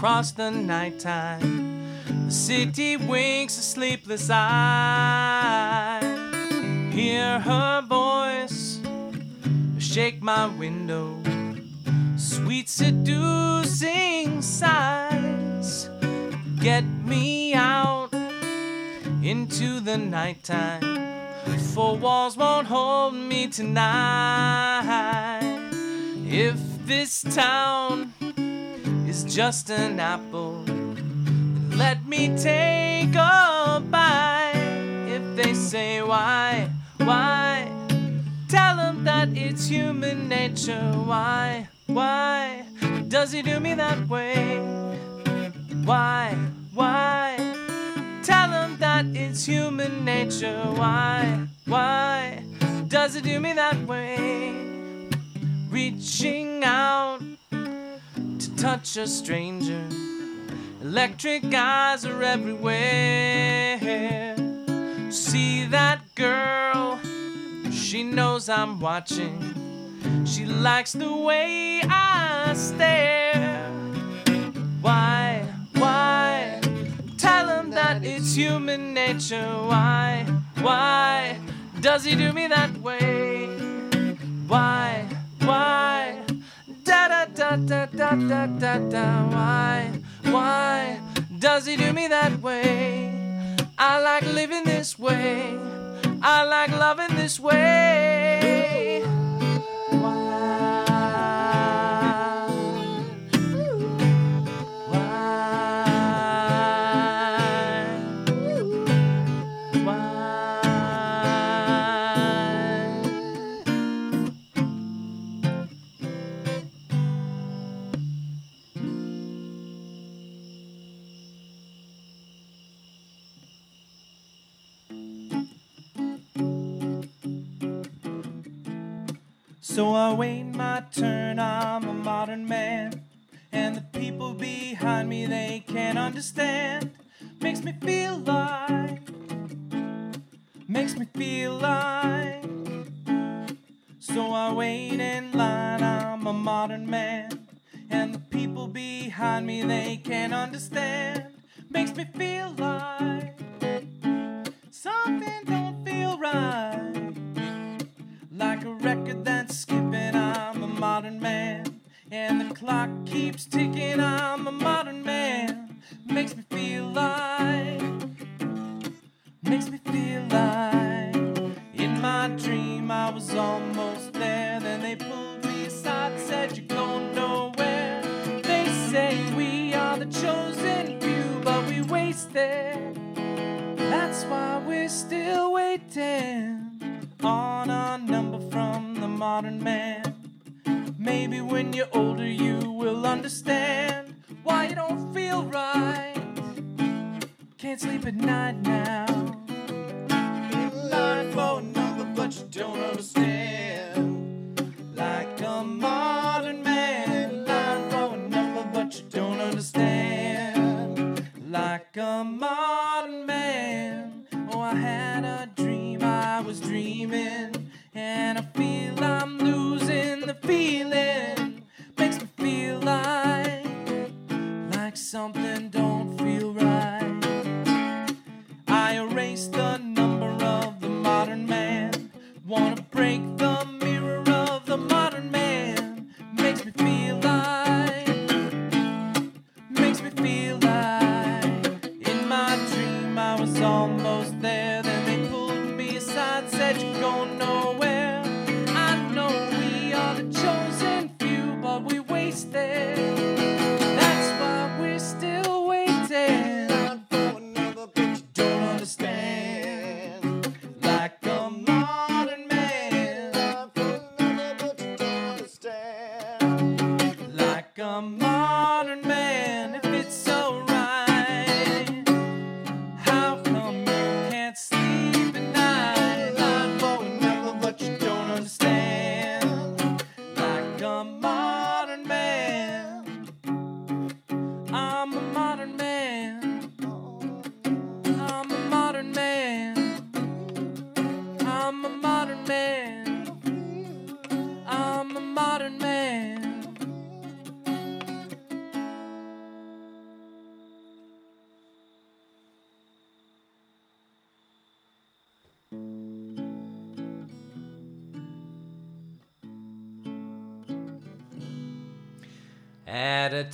across the nighttime. The city winks a sleepless eye. Hear her voice shake my window. Sweet seducing sighs get me out into the nighttime. Four walls won't hold me tonight. If this town just an apple. Let me take a bite. If they say why, why? Tell them that it's human nature. Why, why does he do me that way? Why, why? Tell them that it's human nature. Why, why does he do me that way? Reaching out touch a stranger. Electric eyes are everywhere. See that girl? She knows I'm watching. She likes the way I stare. Why, why? Tell him that it's human nature. Why, why? Does he do me that way? Why? da da da da da. Why, why does he do me that way? I like living this way. I like loving this way. something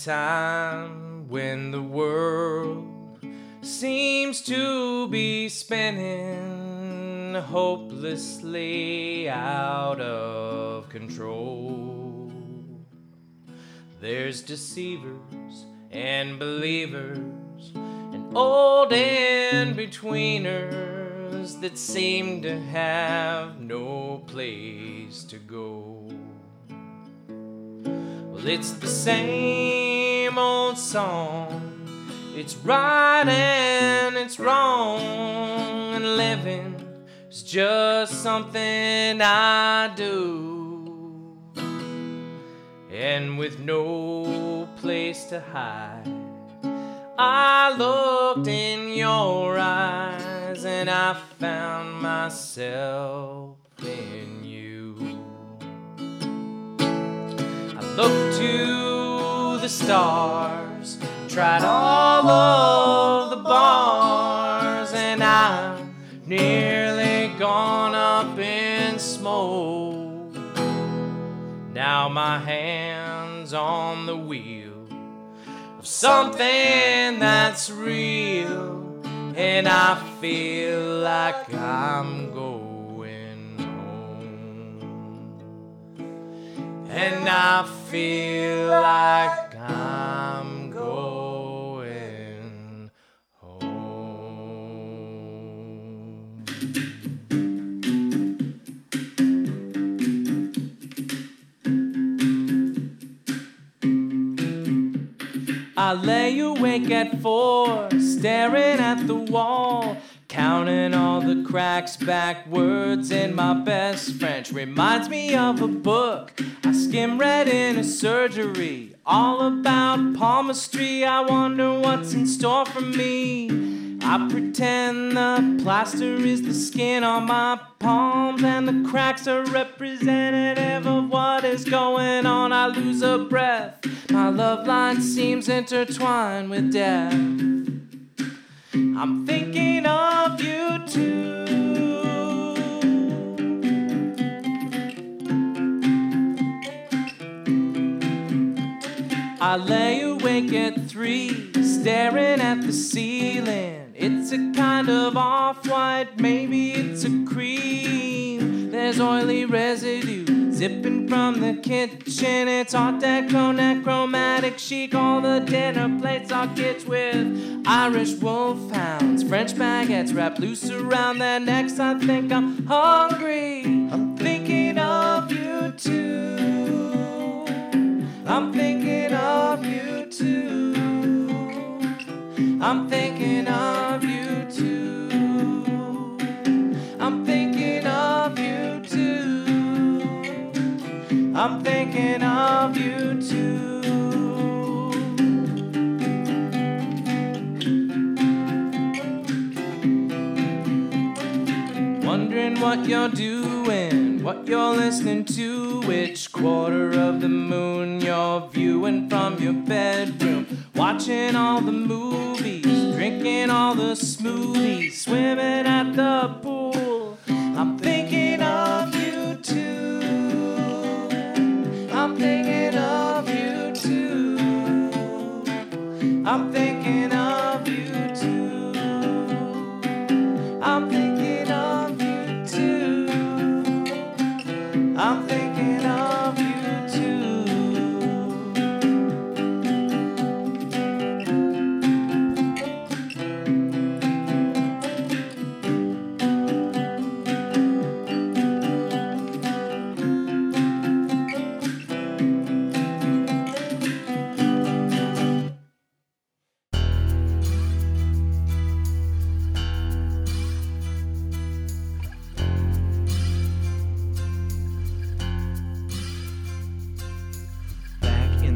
Time when the world seems to be spinning hopelessly out of control, there's deceivers and believers and old and betweeners that seem to have no place to go. Well, it's the same old song. It's right and it's wrong, and living is just something I do. And with no place to hide, I looked in your eyes and I found myself in you. I looked to the stars, tried all of the bars, and I'm nearly gone up in smoke. Now my hands on the wheel of something that's real, and I feel like I'm going home. And I feel like lay awake at four, staring at the wall, counting all the cracks backwards in my best French. Reminds me of a book I skim read in a surgery, all about palmistry. I wonder what's in store for me. I pretend the plaster is the skin on my palms, and the cracks are representative of what is going on. I lose a breath. My love line seems intertwined with death. I'm thinking of you too. I lay awake at three, staring at the ceiling. It's a kind of off white, maybe it's a cream. There's oily residue zipping from the kitchen. It's art deco, necromantic chic. All the dinner plates are kids with Irish wolfhounds, French baguettes wrapped loose around their necks. I think I'm hungry. I'm thinking of you too. I'm thinking of you too. I'm thinking of you too. I'm thinking of you too. I'm thinking of you too. Wondering what you're doing, what you're listening to, which quarter of the moon you're viewing from your bedroom. Watching all the movies, drinking all the smoothies, swimming at the pool. I'm thinking of you too. I'm thinking of you too. I'm thinking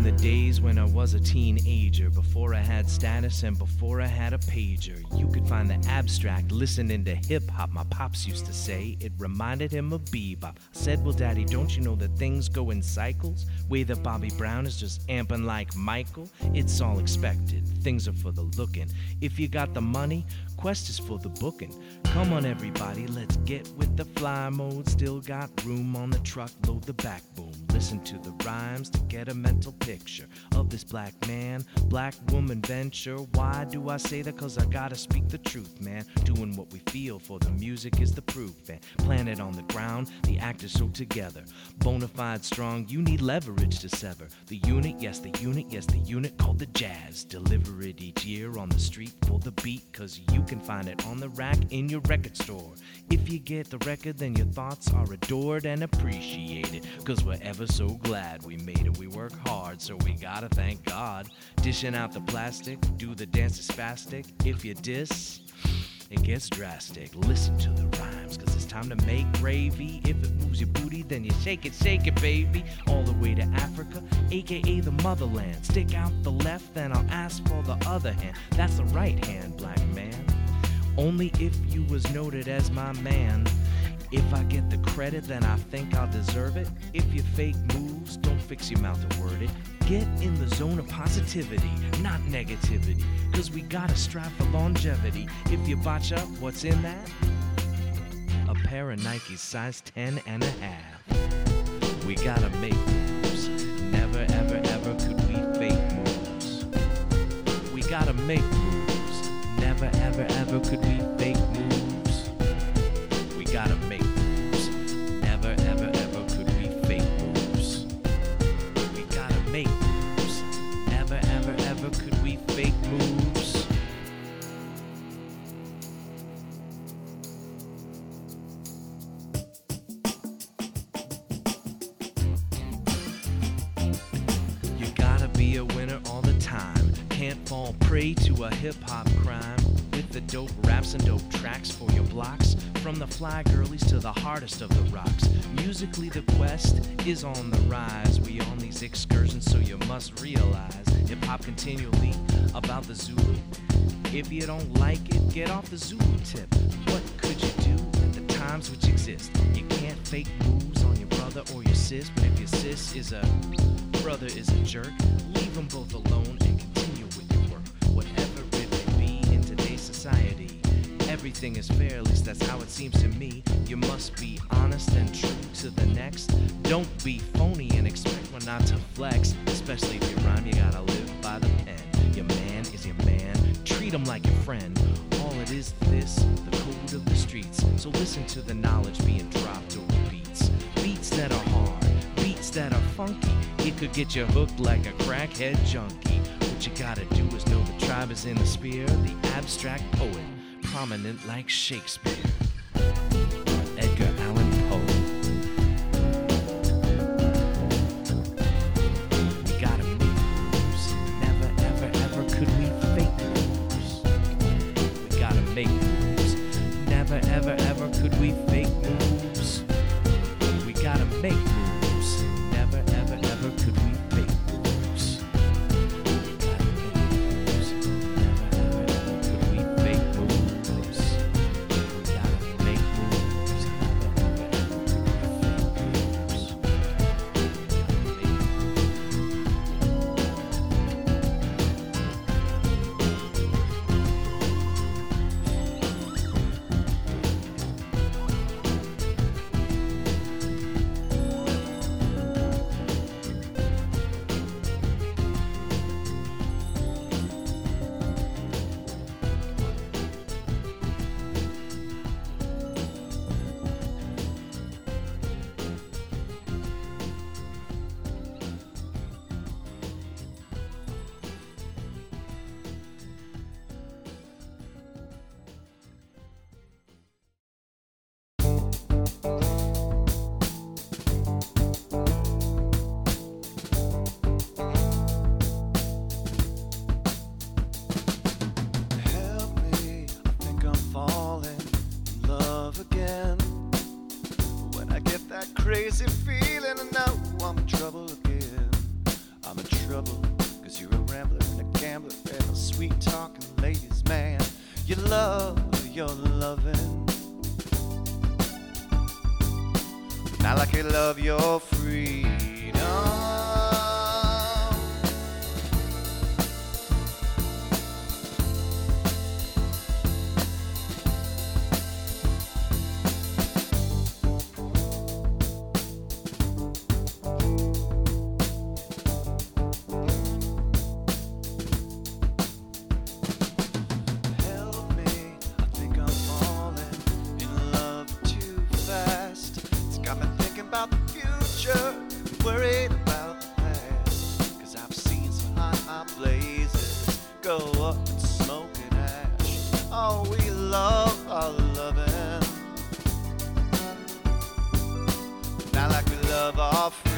in the days when I was a teenager, before I had status and before I had a pager, you could find the abstract listening to hip hop. My pops used to say it reminded him of bebop. I said, Well, Daddy, don't you know that things go in cycles? Way that Bobby Brown is just amping like Michael? It's all expected. Things are for the looking. If you got the money, Quest is for the booking. Come on, everybody, let's get with the fly mode. Still got room on the truck, load the back boom. Listen to the rhymes to get a mental picture of this black man, black woman venture. Why do I say that? Cause I gotta speak the truth, man. Doing what we feel, for the music is the proof. And planet on the ground, the actors so together. Bonafide strong, you need leverage to sever. The unit, yes, the unit, yes, the unit called the jazz. Deliver it each year on the street for the beat, cause you can find it on the rack in your record store. If you get the record, then your thoughts are adored and appreciated. Cause we're ever so glad we made it. We work hard, so we gotta thank God. Dishing out the plastic, do the dance is spastic. If you diss, it gets drastic. Listen to the rhymes, cause it's time to make gravy. If it moves your booty, then you shake it, shake it, baby. All the way to Africa, aka the motherland. Stick out the left, then I'll ask for the other hand. That's the right hand, black man. Only if you was noted as my man. If I get the credit, then I think I'll deserve it. If you fake moves, don't fix your mouth to word it. Get in the zone of positivity, not negativity. Cause we gotta strive for longevity. If you botch up, what's in that? A pair of Nikes size 10 and a half. We gotta make moves. Never, ever, ever could we fake moves. We gotta make moves. Never, ever, ever could we fake moves. We gotta make moves. Never, ever, ever could we fake moves. We gotta make moves. Never, ever, ever could we fake moves. You gotta be a winner all the time. Can't fall prey to a hip hop dope raps and dope tracks for your blocks. From the fly girlies to the hardest of the rocks. Musically, the quest is on the rise. We on these excursions, so you must realize hip hop continually about the Zulu. If you don't like it, get off the Zulu tip. What could you do at the times which exist? You can't fake moves on your brother or your sis, but if your sis is a brother is a jerk, leave them both alone everything is fair, at least that's how it seems to me. You must be honest and true to the next. Don't be phony and expect one not to flex, especially if you rhyme, you gotta live by the pen. Your man is your man, treat him like your friend. All it is this, the code of the streets. So listen to the knowledge being dropped over beats. Beats that are hard, beats that are funky. It could get you hooked like a crackhead junkie. What you gotta do is know the tribe is in the spear, the abstract poet, prominent like Shakespeare. Get that crazy feeling, I know I'm in trouble again. I'm in trouble, cause you're a rambler and a gambler and a sweet talking ladies man. You love your loving. Not like you love your freedom. Like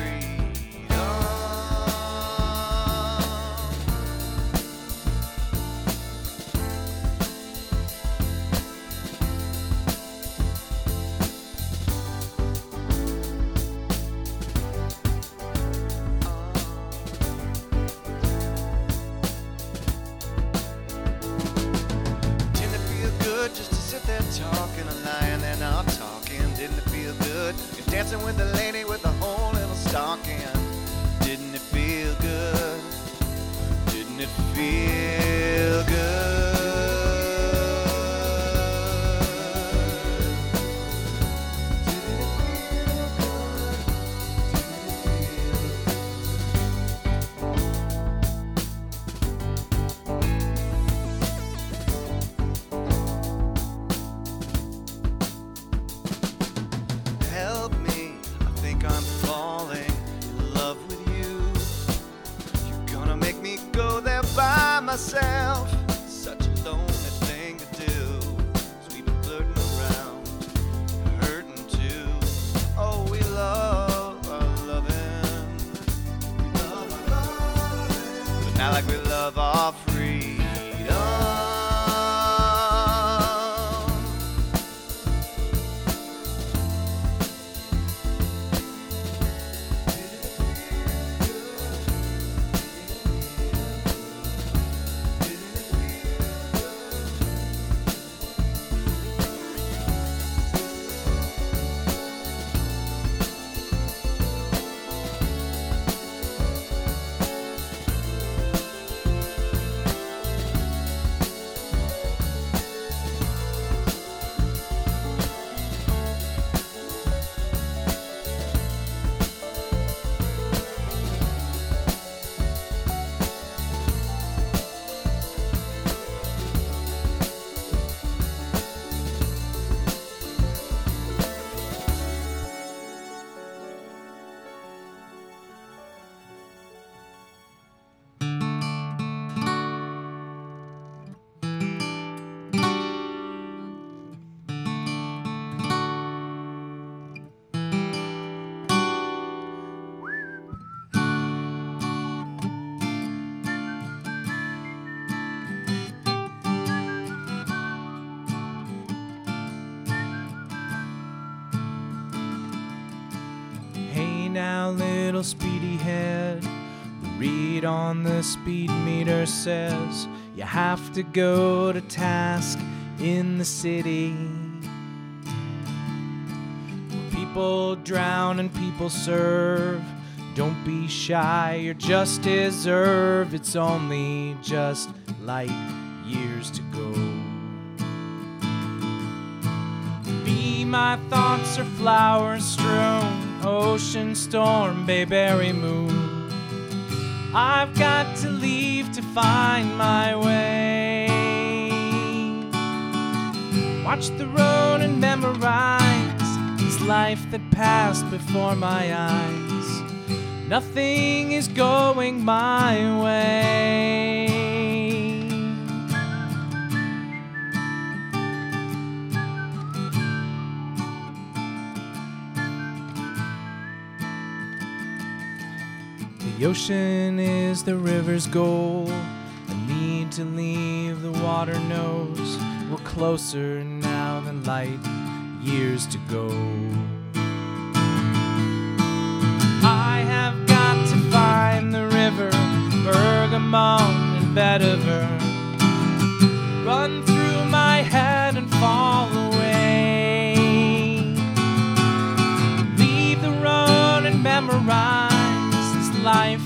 speedy head. The read on the speed meter says you have to go to task in the city. People drown and people serve. Don't be shy, you're just deserve. It's only just light years to go. Be my thoughts are flowers strewn, ocean storm, bayberry moon. I've got to leave to find my way. Watch the road and memorize this life that passed before my eyes. Nothing is going my way. The ocean is the river's goal. The need to leave the water knows we're closer now than light years to go. I have got to find the river, Bergamot and Vetiver.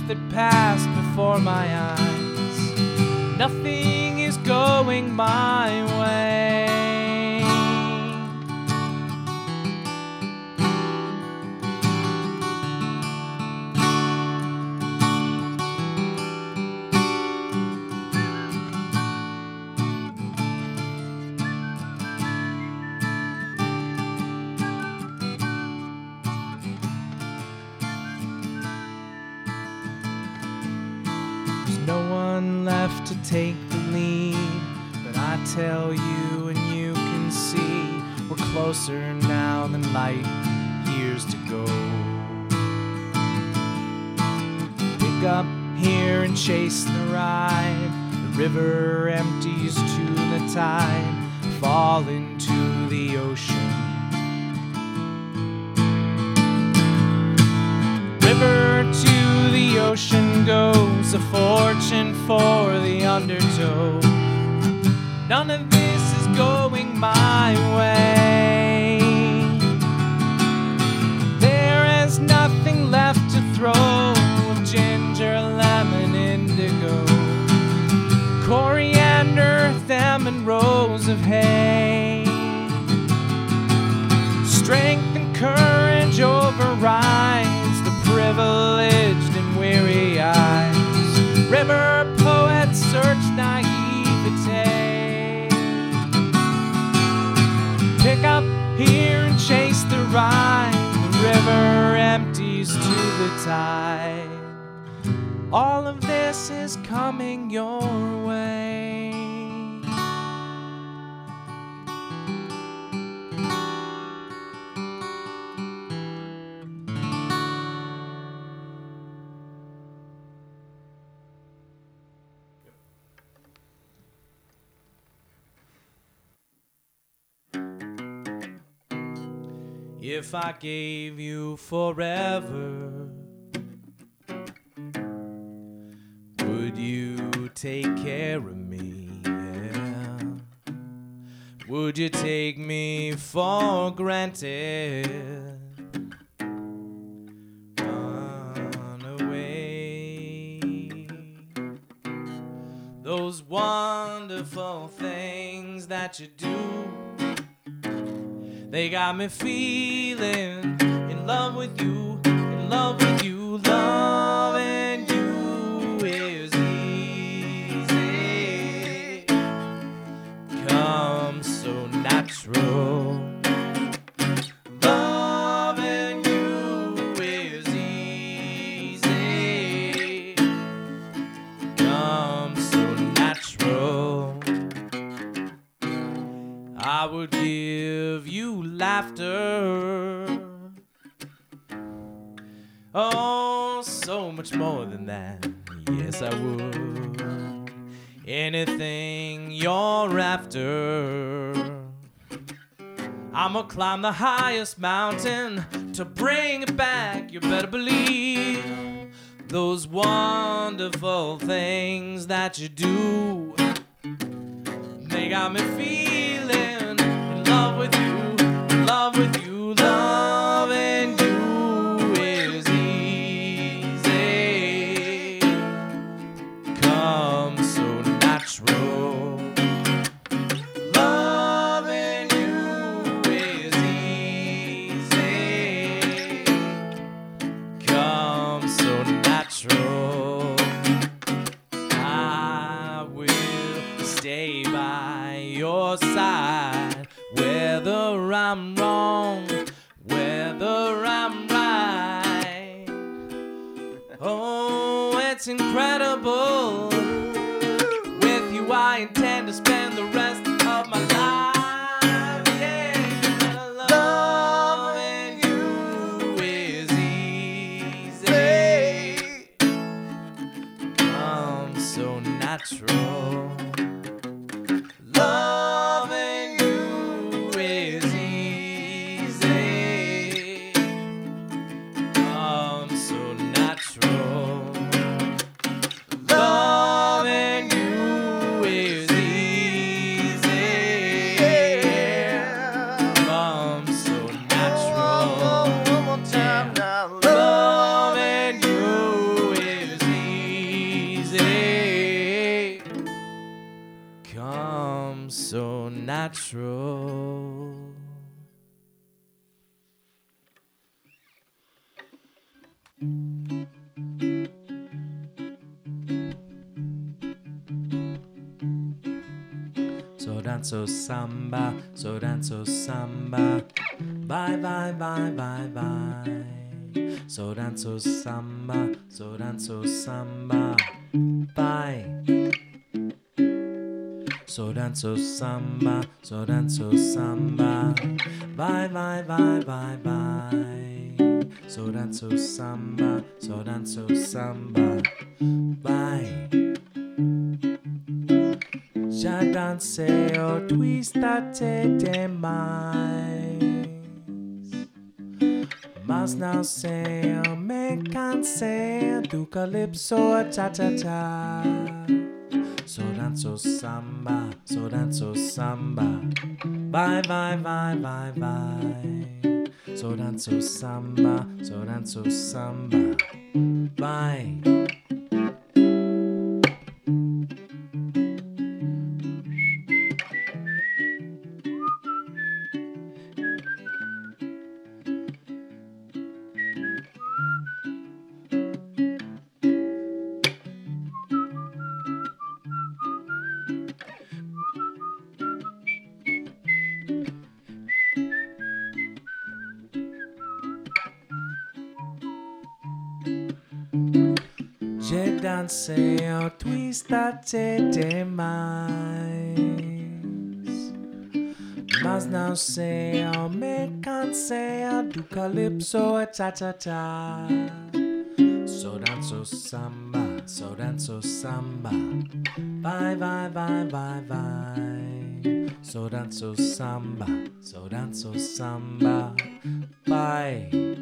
That passed before my eyes. Nothing is going my way. Tell you, and you can see we're closer now than light years to go. Pick up here and chase the ride. The river empties to the tide, fall into the ocean. River to the ocean goes, a fortune for the undertow. None of this is going my way. There is nothing left to throw of ginger, lemon, indigo, coriander, them, and rows of hay. Strength and courage overrides the privileged and weary eyes. River poets search naivete. Empties to the tide. All of this is coming your way. If I gave you forever, would you take care of me? Yeah. Would you take me for granted? Run away. Those wonderful things that you do. They got me feeling in love with you, in love with you, loving more than that. Yes, I would. Anything you're after. I'ma climb the highest mountain to bring it back. You better believe those wonderful things that you do. They got me feeling danzo samba, so danzo samba. bye bye bye bye bye. So danzo samba, so danzo samba. bye. So danzo samba, so danzo samba. bye bye bye bye bye. So danzo samba, so danzo samba. bye já dansei o twist até demais. Mas não sei, eu me cansei do calypso, cha-cha-cha. So danzo samba, so danzo samba. Vai, vai, vai, vai, vai. So danzo samba, so danzo samba. Vai. balanceio, twista-te demais. Mas não sei, eu me cansei do calypso e cha-cha-cha. Só danço samba, só dance danço samba. Vai, vai, vai, vai, vai. Só dance danço samba, só dance danço samba. bye.